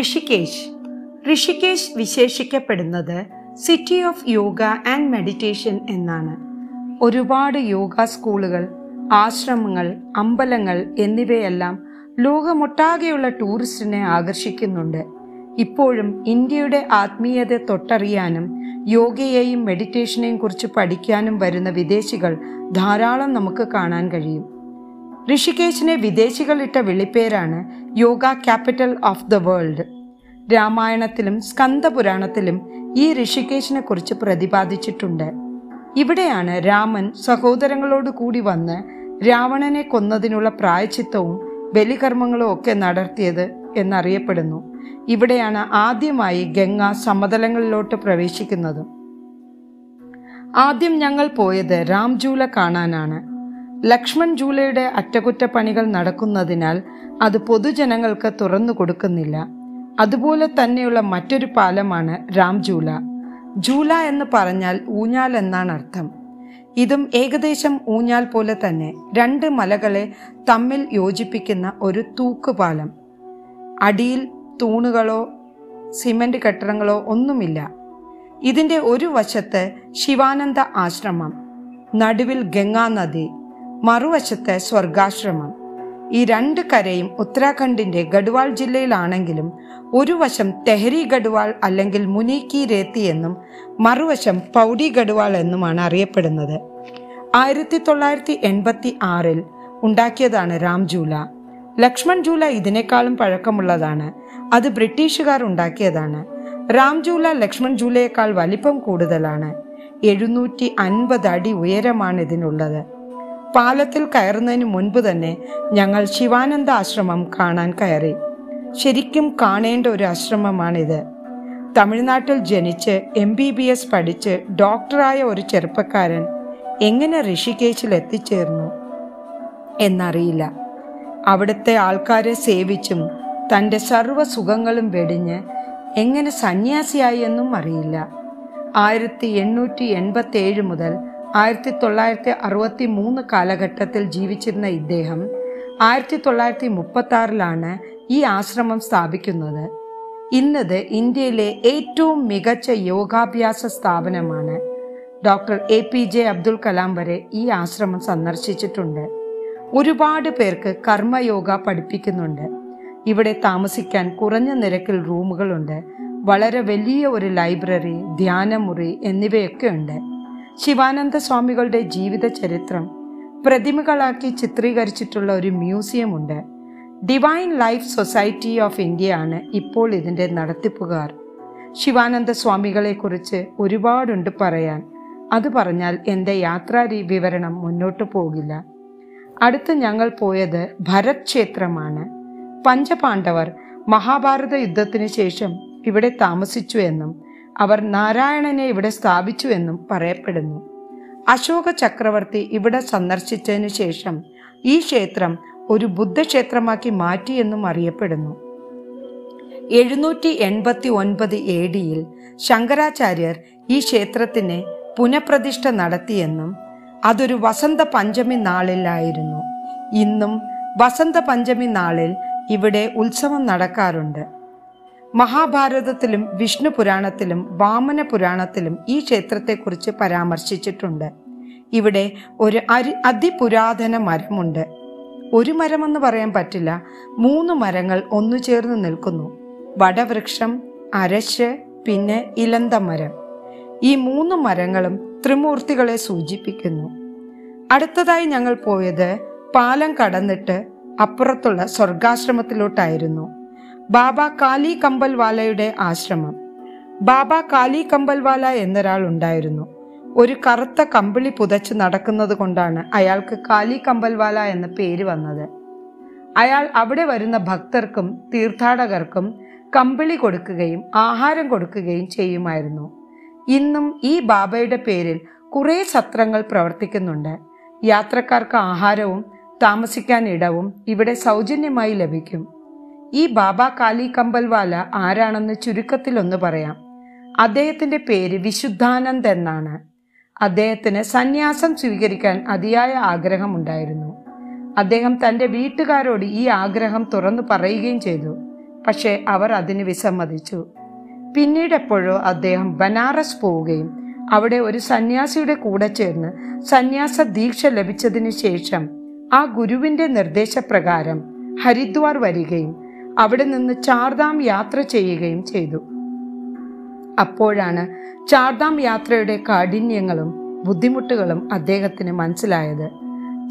Rishikesh. Rishikesh വിശേഷിക്കപ്പെടുന്നത് city of yoga and meditation എന്നാണ്. ഒരുപാട് യോഗ സ്കൂളുകൾ ആശ്രമങ്ങൾ അമ്പലങ്ങൾ എന്നിവയെല്ലാം ലോകമൊട്ടാകെയുള്ള ടൂറിസ്റ്റിനെ ആകർഷിക്കുന്നുണ്ട്. ഇപ്പോഴും ഇന്ത്യയുടെ ആത്മീയത തൊട്ടറിയാനും യോഗയെയും മെഡിറ്റേഷനെയും കുറിച്ച് പഠിക്കാനും വരുന്ന വിദേശികൾ ധാരാളം നമുക്ക് കാണാൻ കഴിയും. ഋഷികേശിനെ വിദേശികളിട്ട വിളിപ്പേരാണ് yoga capital of the world. രാമായണത്തിലും സ്കന്ദപുരാണത്തിലും ഈ ഋഷികേശിനെ കുറിച്ച് പ്രതിപാദിച്ചിട്ടുണ്ട്. ഇവിടെയാണ് രാമൻ സഹോദരങ്ങളോട് കൂടി വന്ന് രാവണനെ കൊന്നതിനുള്ള പ്രായച്ചിത്തവും ബലികർമ്മങ്ങളും ഒക്കെ നടത്തിയത് എന്നറിയപ്പെടുന്നു. ഇവിടെയാണ് ആദ്യമായി ഗംഗ സമതലങ്ങളിലോട്ട് പ്രവേശിക്കുന്നത്. ആദ്യം ഞങ്ങൾ പോയത് രാംജൂല കാണാനാണ്. ലക്ഷ്മൺ ജൂലയുടെ അറ്റകുറ്റപ്പണികൾ നടക്കുന്നതിനാൽ അത് പൊതുജനങ്ങൾക്ക് തുറന്നു കൊടുക്കുന്നില്ല. അതുപോലെ തന്നെയുള്ള മറ്റൊരു പാലമാണ് രാം ജൂല. ജൂല എന്ന് പറഞ്ഞാൽ ഊഞ്ഞാൽ എന്നാണ് അർത്ഥം. ഇതും ഏകദേശം ഊഞ്ഞാൽ പോലെ തന്നെ രണ്ട് മലകളെ തമ്മിൽ യോജിപ്പിക്കുന്ന ഒരു തൂക്കുപാലം. അടിയിൽ തൂണുകളോ സിമന്റ് കെട്ടിടങ്ങളോ ഒന്നുമില്ല. ഇതിന്റെ ഒരു വശത്ത് ശിവാനന്ദ ആശ്രമം നടുവിൽ ഗംഗാനദി മറുവശത്ത് സ്വർഗാശ്രമം. ഈ രണ്ട് കരയും ഉത്തരാഖണ്ഡിന്റെ ഗഡ്വാൾ ജില്ലയിലാണെങ്കിലും ഒരു വശം തെഹരി ഗഡ്വാൾ അല്ലെങ്കിൽ മുനീക്കി രേത്തി എന്നും മറുവശം പൗഡി ഗഡ്വാൾ എന്നുമാണ് അറിയപ്പെടുന്നത്. ആയിരത്തി തൊള്ളായിരത്തി എൺപത്തി ആറിൽ ഉണ്ടാക്കിയതാണ് രാംജൂല ലക്ഷ്മൺ ജൂല ഇതിനേക്കാളും പഴക്കമുള്ളതാണ്. അത് ബ്രിട്ടീഷുകാർ ഉണ്ടാക്കിയതാണ്. രാംജൂല ലക്ഷ്മൺ ജൂലയേക്കാൾ വലിപ്പം കൂടുതലാണ്. എഴുന്നൂറ്റി അൻപത് അടി ഉയരമാണ് ഇതിനുള്ളത്. പാലത്തിൽ കയറുന്നതിന് മുൻപ് തന്നെ ഞങ്ങൾ ശിവാനന്ദ ആശ്രമം കാണാൻ കയറി. ശരിക്കും കാണേണ്ട ഒരു ആശ്രമമാണിത്. തമിഴ്നാട്ടിൽ ജനിച്ച് എം ബി ബി എസ് പഠിച്ച് ഡോക്ടറായ ഒരു ചെറുപ്പക്കാരൻ എങ്ങനെ ഋഷികേശിൽ എത്തിച്ചേർന്നു എന്നറിയില്ല. അവിടുത്തെ ആൾക്കാരെ സേവിച്ചും തന്റെ സർവ സുഖങ്ങളും വെടിഞ്ഞ് എങ്ങനെ സന്യാസിയായി എന്നും അറിയില്ല. ആയിരത്തി എണ്ണൂറ്റി എൺപത്തി ഏഴ് മുതൽ ആയിരത്തി തൊള്ളായിരത്തി അറുപത്തി മൂന്ന് കാലഘട്ടത്തിൽ ജീവിച്ചിരുന്ന ഇദ്ദേഹം ആയിരത്തി തൊള്ളായിരത്തി മുപ്പത്തി ആറിലാണ് ഈ ആശ്രമം സ്ഥാപിക്കുന്നത്. ഇന്നത് ഇന്ത്യയിലെ ഏറ്റവും മികച്ച യോഗാഭ്യാസ സ്ഥാപനമാണ്. Doctor A P J Abdul Kalam വരെ ഈ ആശ്രമം സന്ദർശിച്ചിട്ടുണ്ട്. ഒരുപാട് പേർക്ക് കർമ്മയോഗ പഠിപ്പിക്കുന്നുണ്ട്. ഇവിടെ താമസിക്കാൻ കുറഞ്ഞ നിരക്കിൽ റൂമുകളുണ്ട്. വളരെ വലിയ ഒരു ലൈബ്രറി ധ്യാനമുറി എന്നിവയൊക്കെ ഉണ്ട്. ശിവാനന്ദ സ്വാമികളുടെ ജീവിത ചരിത്രം പ്രതിമകളാക്കി ചിത്രീകരിച്ചിട്ടുള്ള ഒരു മ്യൂസിയം ഉണ്ട് divine life society of India ആണ് ഇപ്പോൾ ഇതിന്റെ നടത്തിപ്പുകാർ. ശിവാനന്ദ സ്വാമികളെക്കുറിച്ച് ഒരുപാടുണ്ട് പറയാൻ. അത് പറഞ്ഞാൽ എന്റെ യാത്രാ വിവരണം മുന്നോട്ട് പോകില്ല. അടുത്ത് ഞങ്ങൾ പോയത് ഭരത് ക്ഷേത്രമാണ്. പഞ്ചപാണ്ഡവർ മഹാഭാരത യുദ്ധത്തിന് ശേഷം ഇവിടെ താമസിച്ചു എന്നും അവർ നാരായണനെ ഇവിടെ സ്ഥാപിച്ചു എന്നും പറയപ്പെടുന്നു. അശോക ചക്രവർത്തി ഇവിടെ സന്ദർശിച്ചതിനു ശേഷം ഈ ക്ഷേത്രം ഒരു ബുദ്ധക്ഷേത്രമാക്കി മാറ്റിയെന്നും അറിയപ്പെടുന്നു. എഴുന്നൂറ്റി എൺപത്തി ഒൻപത് എ ഡിയിൽ ശങ്കരാചാര്യർ ഈ ക്ഷേത്രത്തിന് പുനഃപ്രതിഷ്ഠ നടത്തിയെന്നും അതൊരു വസന്ത പഞ്ചമി നാളിലായിരുന്നു. ഇന്നും വസന്ത പഞ്ചമി നാളിൽ ഇവിടെ ഉത്സവം നടക്കാറുണ്ട്. മഹാഭാരതത്തിലും വിഷ്ണു പുരാണത്തിലും വാമന പുരാണത്തിലും ഈ ക്ഷേത്രത്തെക്കുറിച്ച് പരാമർശിച്ചിട്ടുണ്ട്. ഇവിടെ ഒരു അരി അതിപുരാതന മരമുണ്ട്. ഒരു മരമെന്ന് പറയാൻ പറ്റില്ല. മൂന്ന് മരങ്ങൾ ഒന്നു ചേർന്ന് നിൽക്കുന്നു. വടവൃക്ഷം അരശ് പിന്നെ ഇലന്ത മരം. ഈ മൂന്ന് മരങ്ങളും ത്രിമൂർത്തികളെ സൂചിപ്പിക്കുന്നു. അടുത്തതായി ഞങ്ങൾ പോയത് പാലം കടന്നിട്ട് അപ്പുറത്തുള്ള സ്വർഗാശ്രമത്തിലോട്ടായിരുന്നു. ബാബ കാലി കമ്പൽവാലയുടെ ആശ്രമം. ബാബ കാലി കമ്പൽവാല എന്നൊരാൾ ഉണ്ടായിരുന്നു. ഒരു കറുത്ത കമ്പിളി പുതച്ച് നടക്കുന്നത് കൊണ്ടാണ് അയാൾക്ക് കാലി കമ്പൽവാല എന്ന പേര് വന്നത്. അയാൾ അവിടെ വരുന്ന ഭക്തർക്കും തീർത്ഥാടകർക്കും കമ്പിളി കൊടുക്കുകയും ആഹാരം കൊടുക്കുകയും ചെയ്യുമായിരുന്നു. ഇന്നും ഈ ബാബയുടെ പേരിൽ കുറേ സത്രങ്ങൾ പ്രവർത്തിക്കുന്നുണ്ട്. യാത്രക്കാർക്ക് ആഹാരവും താമസിക്കാൻ ഇടവും ഇവിടെ സൗജന്യമായി ലഭിക്കും. ഈ ബാബ കാലി കമ്പൽവാല ആരാണെന്ന് ചുരുക്കത്തിൽ ഒന്ന് പറയാം. അദ്ദേഹത്തിന്റെ പേര് വിശുദ്ധാനന്ദ് എന്നാണ്. അദ്ദേഹത്തിന് സന്യാസം സ്വീകരിക്കാൻ അതിയായ ആഗ്രഹമുണ്ടായിരുന്നു. അദ്ദേഹം തന്റെ വീട്ടുകാരോട് ഈ ആഗ്രഹം തുറന്നു പറയുകയും ചെയ്തു. പക്ഷേ അവർ അതിന് വിസമ്മതിച്ചു. പിന്നീട് എപ്പോഴോ അദ്ദേഹം ബനാറസ് പോവുകയും അവിടെ ഒരു സന്യാസിയുടെ കൂടെ ചേർന്ന് സന്യാസ ദീക്ഷ ലഭിച്ചതിന് ശേഷം ആ ഗുരുവിന്റെ നിർദ്ദേശപ്രകാരം ഹരിദ്വാർ വരികയും അവിടെ നിന്ന് ചാർധാം യാത്ര ചെയ്യുകയും ചെയ്തു. അപ്പോഴാണ് ചാർധാം യാത്രയുടെ കാഠിന്യങ്ങളും ബുദ്ധിമുട്ടുകളും അദ്ദേഹത്തിന് മനസ്സിലായത്.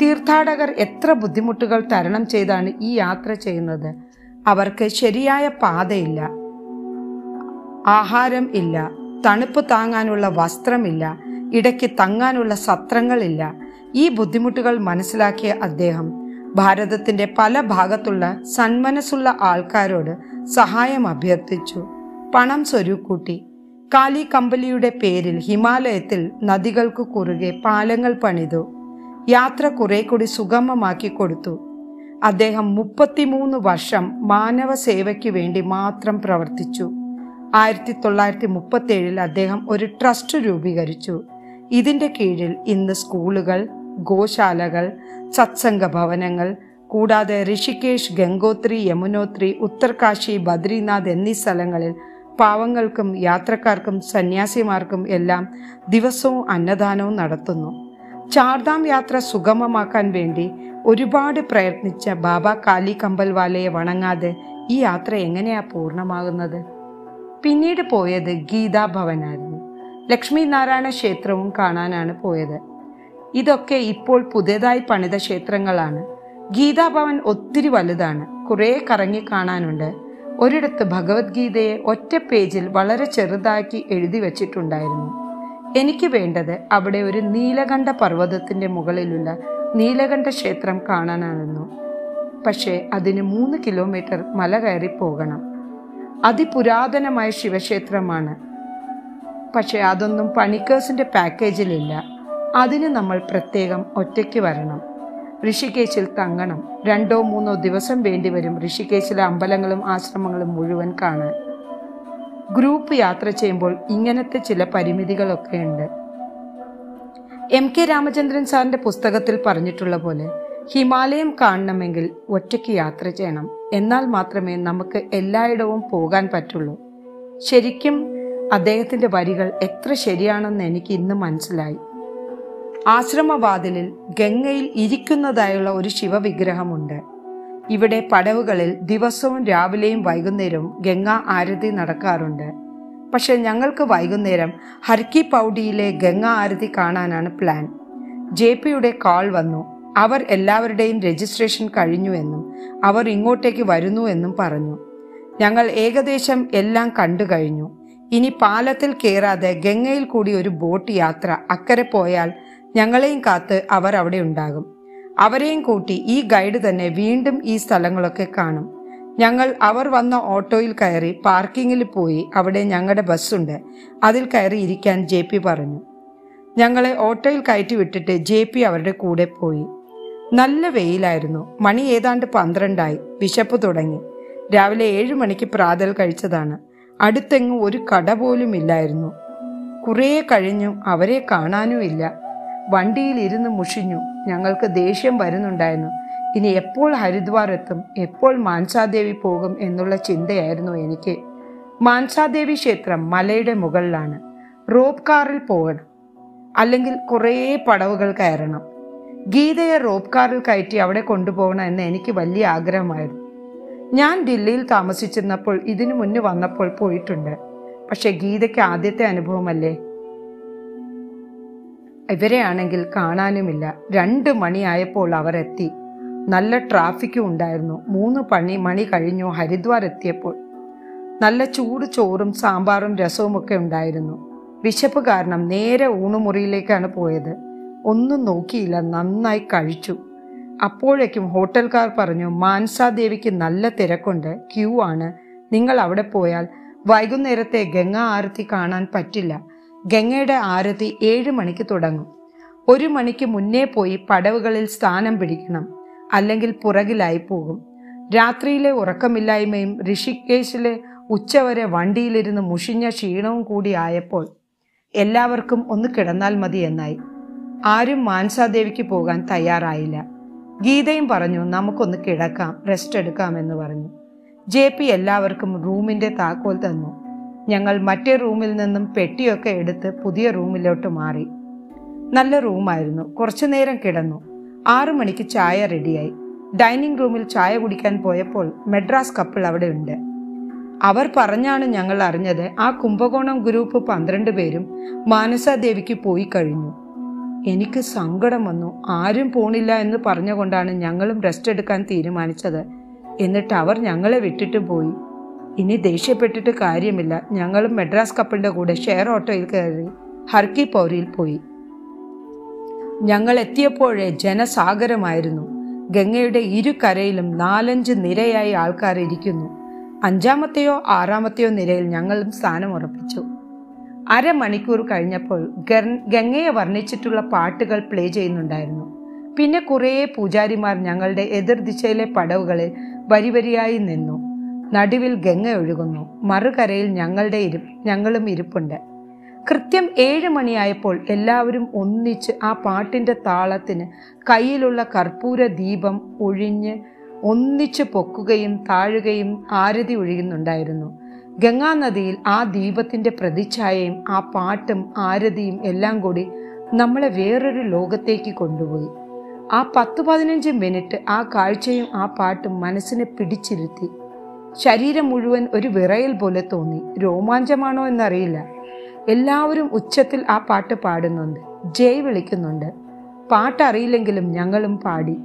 തീർത്ഥാടകർ എത്ര ബുദ്ധിമുട്ടുകൾ തരണം ചെയ്താണ് ഈ യാത്ര ചെയ്യുന്നത്? അവർക്ക് ശരിയായ പാതയില്ല. ആഹാരം ഇല്ല. തണുപ്പ് താങ്ങാനുള്ള വസ്ത്രമില്ല. ഇടയ്ക്ക് തങ്ങാനുള്ള സത്രങ്ങളില്ല. ഈ ബുദ്ധിമുട്ടുകൾ മനസ്സിലാക്കിയ അദ്ദേഹം ഭാരതത്തിന്റെ പല ഭാഗത്തുള്ള സന്മനസ്സുള്ള ആൾക്കാരോട് സഹായം അഭ്യർത്ഥിച്ചു. പണം സ്വരൂക്കൂട്ടി. കാലി കമ്പലിയുടെ പേരിൽ ഹിമാലയത്തിൽ നദികൾക്ക് കുറുകെ പാലങ്ങൾ പണിതു. യാത്ര കുറെ കൂടി സുഗമമാക്കി കൊടുത്തു. അദ്ദേഹം മുപ്പത്തിമൂന്ന് വർഷം മാനവ സേവയ്ക്ക് വേണ്ടി മാത്രം പ്രവർത്തിച്ചു. ആയിരത്തി തൊള്ളായിരത്തി മുപ്പത്തി ഏഴിൽ അദ്ദേഹം ഒരു ട്രസ്റ്റ് രൂപീകരിച്ചു. ഇതിന്റെ കീഴിൽ ഇന്ന് സ്കൂളുകൾ ഗോശാലകൾ സത്സംഗ ഭവനങ്ങൾ കൂടാതെ ഋഷികേശ് ഗംഗോത്രി യമുനോത്രി ഉത്തർകാശി ബദ്രിനാഥ് എന്നീ സ്ഥലങ്ങളിൽ പാവങ്ങൾക്കും യാത്രക്കാർക്കും സന്യാസിമാർക്കും എല്ലാം ദിവസവും അന്നദാനവും നടത്തുന്നു. ചാർധാം യാത്ര സുഗമമാക്കാൻ വേണ്ടി ഒരുപാട് പ്രയത്നിച്ച ബാബ കാലി കമ്പൽവാലയെ വണങ്ങാതെ ഈ യാത്ര എങ്ങനെയാ പൂർണമാകുന്നത്? പിന്നീട് പോയത് ഗീതാഭവനായിരുന്നു ലക്ഷ്മി നാരായണ ക്ഷേത്രവും കാണാനാണ് പോയത്. ഇതൊക്കെ ഇപ്പോൾ പുതിയതായി പണിത ക്ഷേത്രങ്ങളാണ്. ഗീതാഭവൻ ഒത്തിരി വലുതാണ്. കുറേ കറങ്ങി കാണാനുണ്ട്. ഒരിടത്ത് ഭഗവത്ഗീതയെ ഒറ്റ പേജിൽ വളരെ ചെറുതാക്കി എഴുതി വച്ചിട്ടുണ്ടായിരുന്നു. എനിക്ക് വേണ്ടത് അവിടെ ഒരു നീലകണ്ഠ പർവതത്തിന്റെ മുകളിലുള്ള നീലകണ്ഠ ക്ഷേത്രം കാണാനാണെന്നു പക്ഷേ അതിന് മൂന്ന് കിലോമീറ്റർ മല കയറി പോകണം. അതിപുരാതനമായ ശിവക്ഷേത്രമാണ്. പക്ഷെ അതൊന്നും പണിക്കേഴ്സിന്റെ പാക്കേജിലില്ല. അതിന് നമ്മൾ പ്രത്യേകം ഒറ്റയ്ക്ക് വരണം. ഋഷികേശിൽ തങ്ങണം. രണ്ടോ മൂന്നോ ദിവസം വേണ്ടിവരും ഋഷികേശിലെ അമ്പലങ്ങളും ആശ്രമങ്ങളും മുഴുവൻ കാണാൻ. ഗ്രൂപ്പ് യാത്ര ചെയ്യുമ്പോൾ ഇങ്ങനത്തെ ചില പരിമിതികളൊക്കെ ഉണ്ട്. എം കെ രാമചന്ദ്രൻ സാറിന്റെ പുസ്തകത്തിൽ പറഞ്ഞിട്ടുള്ള പോലെ ഹിമാലയം കാണണമെങ്കിൽ ഒറ്റയ്ക്ക് യാത്ര ചെയ്യണം. എന്നാൽ മാത്രമേ നമുക്ക് എല്ലായിടവും പോകാൻ പറ്റുള്ളൂ. ശരിക്കും അദ്ദേഹത്തിന്റെ വരികൾ എത്ര ശരിയാണെന്ന് എനിക്ക് ഇന്ന് മനസ്സിലായി. ആശ്രമവാതിലിൽ ഗംഗയിൽ ഇരിക്കുന്നതായുള്ള ഒരു ശിവവിഗ്രഹമുണ്ട്. ഇവിടെ പടവുകളിൽ ദിവസവും രാവിലെയും വൈകുന്നേരവും ഗംഗാ ആരതി നടക്കാറുണ്ട്. പക്ഷെ ഞങ്ങൾക്ക് വൈകുന്നേരം ഹർക്കി പൗഡിയിലെ ഗംഗാ ആരതി കാണാനാണ് പ്ലാൻ. ജെ പിയുടെ കാൾ വന്നു. അവർ എല്ലാവരുടെയും രജിസ്ട്രേഷൻ കഴിഞ്ഞു എന്നും അവർ ഇങ്ങോട്ടേക്ക് വരുന്നു എന്നും പറഞ്ഞു. ഞങ്ങൾ ഏകദേശം എല്ലാം കണ്ടു കഴിഞ്ഞു. ഇനി പാലത്തിൽ കയറാതെ ഗംഗയിൽ കൂടി ഒരു ബോട്ട് യാത്ര അക്കരെ പോയാൽ ഞങ്ങളെയും കാത്ത് അവർ അവിടെ ഉണ്ടാകും. അവരെയും കൂട്ടി ഈ ഗൈഡ് തന്നെ വീണ്ടും ഈ സ്ഥലങ്ങളൊക്കെ കാണും. ഞങ്ങൾ അവർ വന്ന ഓട്ടോയിൽ കയറി പാർക്കിങ്ങിൽ പോയി. അവിടെ ഞങ്ങളുടെ ബസ്സുണ്ട് അതിൽ കയറി ഇരിക്കാൻ ജെ പി പറഞ്ഞു. ഞങ്ങളെ ഓട്ടോയിൽ കയറ്റി വിട്ടിട്ട് ജെ പി അവരുടെ കൂടെ പോയി. നല്ല വെയിലായിരുന്നു. മണി ഏതാണ്ട് പന്ത്രണ്ടായി. വിശപ്പ് തുടങ്ങി. രാവിലെ ഏഴു മണിക്ക് പ്രാതൽ കഴിച്ചതാണ്. അടുത്തെങ്ങും ഒരു കട പോലും ഇല്ലായിരുന്നു. കുറേ കഴിഞ്ഞു. അവരെ കാണാനുമില്ല വണ്ടിയിൽ ഇരുന്ന് മുഷിഞ്ഞു. ഞങ്ങൾക്ക് ദേഷ്യം വരുന്നുണ്ടായിരുന്നു. ഇനി എപ്പോൾ ഹരിദ്വാർ എത്തും? എപ്പോൾ മാൻസാദേവി പോകും എന്നുള്ള ചിന്തയായിരുന്നു എനിക്ക്. മാൻസാദേവി ക്ഷേത്രം മലയുടെ മുകളിലാണ്. റോപ്പ് കാറിൽ പോകണം. അല്ലെങ്കിൽ കുറേ പടവുകൾ കയറണം. ഗീതയെ റോപ്പ് കാറിൽ കയറ്റി അവിടെ കൊണ്ടുപോകണം എന്ന് എനിക്ക് വലിയ ആഗ്രഹമായിരുന്നു. ഞാൻ ദില്ലിയിൽ താമസിച്ചിരുന്നപ്പോൾ ഇതിനു മുന്നേ വന്നപ്പോൾ പോയിട്ടുണ്ട്. പക്ഷെ ഗീതയ്ക്ക് ആദ്യത്തെ അനുഭവമല്ലേ? ഇവരെയാണെങ്കിൽ കാണാനുമില്ല. രണ്ട് മണിയായപ്പോൾ അവർ എത്തി നല്ല ട്രാഫിക്കും ഉണ്ടായിരുന്നു. മൂന്ന് പണി മണി കഴിഞ്ഞു ഹരിദ്വാർ എത്തിയപ്പോൾ. നല്ല ചൂട് ചോറും സാമ്പാറും രസവും ഒക്കെ ഉണ്ടായിരുന്നു. വിശപ്പ് കാരണം നേരെ ഊണുമുറിയിലേക്കാണ് പോയത്. ഒന്നും നോക്കിയില്ല നന്നായി കഴിച്ചു. അപ്പോഴേക്കും ഹോട്ടൽക്കാർ പറഞ്ഞു മാൻസാദേവിക്ക് നല്ല തിരക്കുണ്ട്. ക്യൂ ആണ്. നിങ്ങൾ അവിടെ പോയാൽ വൈകുന്നേരത്തെ ഗംഗാ ആരത്തി കാണാൻ പറ്റില്ല. ഗംഗയുടെ ആരതി ഏഴ് മണിക്ക് തുടങ്ങും. ഒരു മണിക്ക് മുന്നേ പോയി പടവുകളിൽ സ്ഥാനം പിടിക്കണം. അല്ലെങ്കിൽ പുറകിലായി പോകും. രാത്രിയിലെ ഉറക്കമില്ലായ്മയും ഋഷികേശിലെ ഉച്ചവരെ വണ്ടിയിലിരുന്ന് മുഷിഞ്ഞ ക്ഷീണവും കൂടി ആയപ്പോൾ എല്ലാവർക്കും ഒന്ന് കിടന്നാൽ മതി എന്നായി. ആരും മാൻസാദേവിക്ക് പോകാൻ തയ്യാറായില്ല. ഗീതയും പറഞ്ഞു നമുക്കൊന്ന് കിടക്കാം റെസ്റ്റ് എടുക്കാം എന്ന് പറഞ്ഞു. ജെ പി എല്ലാവർക്കും റൂമിന്റെ താക്കോൽ തന്നു. ഞങ്ങൾ മറ്റേ റൂമിൽ നിന്നും പെട്ടിയൊക്കെ എടുത്ത് പുതിയ റൂമിലോട്ട് മാറി. നല്ല റൂമായിരുന്നു. കുറച്ചു നേരം കിടന്നു. ആറു മണിക്ക് ചായ റെഡിയായി. ഡൈനിങ് റൂമിൽ ചായ കുടിക്കാൻ പോയപ്പോൾ മെഡ്രാസ് കപ്പിൾ അവിടെ ഉണ്ട്. അവർ പറഞ്ഞാണ് ഞങ്ങൾ അറിഞ്ഞത് ആ കുംഭകോണം ഗ്രൂപ്പ് പന്ത്രണ്ട് പേരും മാനസാദേവിക്ക് പോയി കഴിഞ്ഞു. എനിക്ക് സങ്കടം വന്നു. ആരും പോണില്ല എന്ന് പറഞ്ഞുകൊണ്ടാണ് ഞങ്ങളും റെസ്റ്റ് എടുക്കാൻ തീരുമാനിച്ചത്. എന്നിട്ട് അവർ ഞങ്ങളെ വിട്ടിട്ട് പോയി. ഇനി ദേഷ്യപ്പെട്ടിട്ട് കാര്യമില്ല. ഞങ്ങളും മെഡ്രാസ് കപ്പിളിന്റെ കൂടെ ഷെയർ ഓട്ടോയിൽ കയറി ഹർക്കി പൗരിയിൽ പോയി. ഞങ്ങൾ എത്തിയപ്പോഴേ ജനസാഗരമായിരുന്നു. ഗംഗയുടെ ഇരു കരയിലും നാലഞ്ച് നിരയായി ആൾക്കാർ ഇരിക്കുന്നു. അഞ്ചാമത്തെയോ ആറാമത്തെയോ നിരയിൽ ഞങ്ങളും സ്ഥാനം ഉറപ്പിച്ചു. അരമണിക്കൂർ കഴിഞ്ഞപ്പോൾ ഗംഗയെ വർണിച്ചിട്ടുള്ള പാട്ടുകൾ പ്ലേ ചെയ്യുന്നുണ്ടായിരുന്നു. പിന്നെ കുറേ പൂജാരിമാർ ഞങ്ങളുടെ എതിർദിശയിലെ പടവുകളിൽ വരിവരിയായി നിന്നു. നടുവിൽ ഗംഗ ഒഴുകുന്നു. മറുകരയിൽ ഞങ്ങളുടെ ഇരു ഞങ്ങളും ഇരിപ്പുണ്ട്. കൃത്യം ഏഴ് മണിയായപ്പോൾ എല്ലാവരും ഒന്നിച്ച് ആ പാട്ടിന്റെ താളത്തിന് കയ്യിലുള്ള കർപ്പൂര ദീപം ഒഴിഞ്ഞ് ഒന്നിച്ച് പൊക്കുകയും താഴുകയും ആരതി ഒഴുകുന്നുണ്ടായിരുന്നു. ഗംഗാനദിയിൽ ആ ദീപത്തിന്റെ പ്രതിച്ഛായയും ആ പാട്ടും ആരതിയും എല്ലാം കൂടി നമ്മളെ വേറൊരു ലോകത്തേക്ക് കൊണ്ടുപോയി. ആ പത്ത് പതിനഞ്ച് മിനിറ്റ് ആ കാഴ്ചയും ആ പാട്ടും മനസ്സിനെ പിടിച്ചിരുത്തി. ശരീരം മുഴുവൻ ഒരു വിറയൽ പോലെ തോന്നി. രോമാഞ്ചമാണോ എന്നറിയില്ല. എല്ലാവരും ഉച്ചത്തിൽ ആ പാട്ട് പാടുന്നുണ്ട്. ജയ് വിളിക്കുന്നുണ്ട്. പാട്ടറിയില്ലെങ്കിലും ഞങ്ങളും പാടി.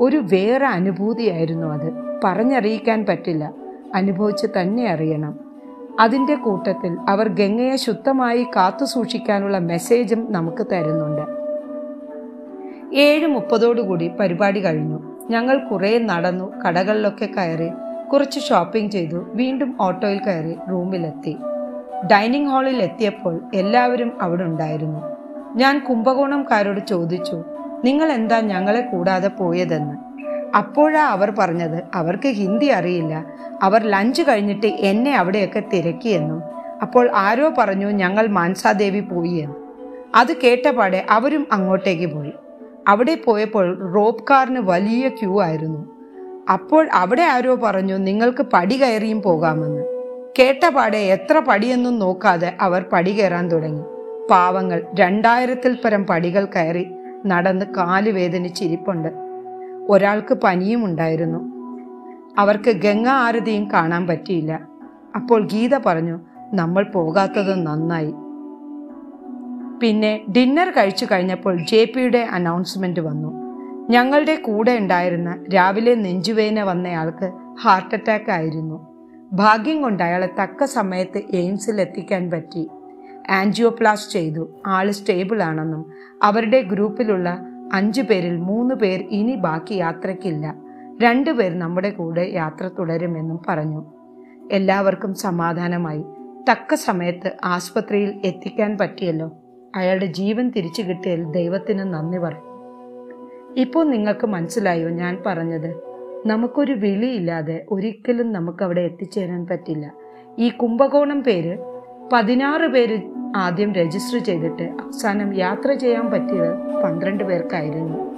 ഒരു വേറെ അനുഭൂതിയായിരുന്നു അത്. പറഞ്ഞറിയിക്കാൻ പറ്റില്ല. അനുഭവിച്ച് തന്നെ അറിയണം. അതിന്റെ കൂട്ടത്തിൽ അവർ ഗംഗയെ ശുദ്ധമായി കാത്തു സൂക്ഷിക്കാനുള്ള മെസ്സേജും നമുക്ക് തരുന്നുണ്ട്. ഏഴ് മുപ്പതോടുകൂടി പരിപാടി കഴിഞ്ഞു. ഞങ്ങൾ കുറേ നടന്നു കടകളിലൊക്കെ കയറി കുറച്ച് ഷോപ്പിംഗ് ചെയ്തു വീണ്ടും ഓട്ടോയിൽ കയറി റൂമിലെത്തി ഡൈനിങ് ഹാളിൽ എത്തിയപ്പോൾ എല്ലാവരും അവിടെ ഉണ്ടായിരുന്നു. ഞാൻ കുംഭകോണംകാരോട് ചോദിച്ചു നിങ്ങൾ എന്താ ഞങ്ങളെ കൂടാതെ പോയതെന്ന്? അപ്പോഴാ അവർ പറഞ്ഞത് അവർക്ക് ഹിന്ദി അറിയില്ല. അവർ ലഞ്ച് കഴിഞ്ഞിട്ട് എന്നെ അവിടെയൊക്കെ തിരക്കിയെന്നും അപ്പോൾ ആരോ പറഞ്ഞു ഞങ്ങൾ മാൻസാദേവി പോയി എന്ന്. അത് കേട്ടപാടെ അവരും അങ്ങോട്ടേക്ക് പോയി. അവിടെ പോയപ്പോൾ റോപ്പ് കാറിന് വലിയ ക്യൂ ആയിരുന്നു. അപ്പോൾ അവിടെ ആരോ പറഞ്ഞു നിങ്ങൾക്ക് പടി കയറിയും പോകാമെന്ന്. കേട്ടപാടെ എത്ര പടിയെന്നും നോക്കാതെ അവർ പടി കയറാൻ തുടങ്ങി. പാവങ്ങൾ രണ്ടായിരത്തിൽ പരം പടികൾ കയറി നടന്ന് കാൽ വേദനിച്ചിരിപ്പുണ്ട് ഒരാൾക്ക് പനിയും ഉണ്ടായിരുന്നു. അവർക്ക് ഗംഗാ ആരതിയും കാണാൻ പറ്റിയില്ല. അപ്പോൾ ഗീത പറഞ്ഞു നമ്മൾ പോകാത്തത് നന്നായി. പിന്നെ ഡിന്നർ കഴിച്ചു കഴിഞ്ഞപ്പോൾ ജെ പിയുടെ അനൗൺസ്മെന്റ് വന്നു. ഞങ്ങളുടെ കൂടെ ഉണ്ടായിരുന്ന രാവിലെ നെഞ്ചുവേന വന്നയാൾക്ക് ഹാർട്ട് അറ്റാക്ക് ആയിരുന്നു. ഭാഗ്യം കൊണ്ട് അയാളെ തക്ക സമയത്ത് എയിംസിൽ എത്തിക്കാൻ പറ്റി. ആൻജിയോപ്ലാസ് ചെയ്തു. ആൾ സ്റ്റേബിൾ ആണെന്നും അവരുടെ ഗ്രൂപ്പിലുള്ള അഞ്ചു പേരിൽ മൂന്ന് പേർ ഇനി ബാക്കി യാത്രയ്ക്കില്ല രണ്ടുപേർ നമ്മുടെ കൂടെ യാത്ര തുടരുമെന്നും പറഞ്ഞു. എല്ലാവർക്കും സമാധാനമായി. തക്ക സമയത്ത് ആസ്പത്രിയിൽ എത്തിക്കാൻ പറ്റിയല്ലോ. അയാളുടെ ജീവൻ തിരിച്ചു കിട്ടിയതിൽ ദൈവത്തിന് നന്ദി പറയും ഇപ്പോൾ നിങ്ങൾക്ക് മനസ്സിലായോ ഞാൻ പറഞ്ഞത്? നമുക്കൊരു വിളിയില്ലാതെ ഒരിക്കലും നമുക്ക് അവിടെ എത്തിച്ചേരാൻ പറ്റില്ല. ഈ കുംഭകോണം പേര് പതിനാറ് പേര് ആദ്യം രജിസ്റ്റർ ചെയ്തിട്ട് അവസാനം യാത്ര ചെയ്യാൻ പറ്റിയത് പന്ത്രണ്ട് പേർക്കായിരുന്നു.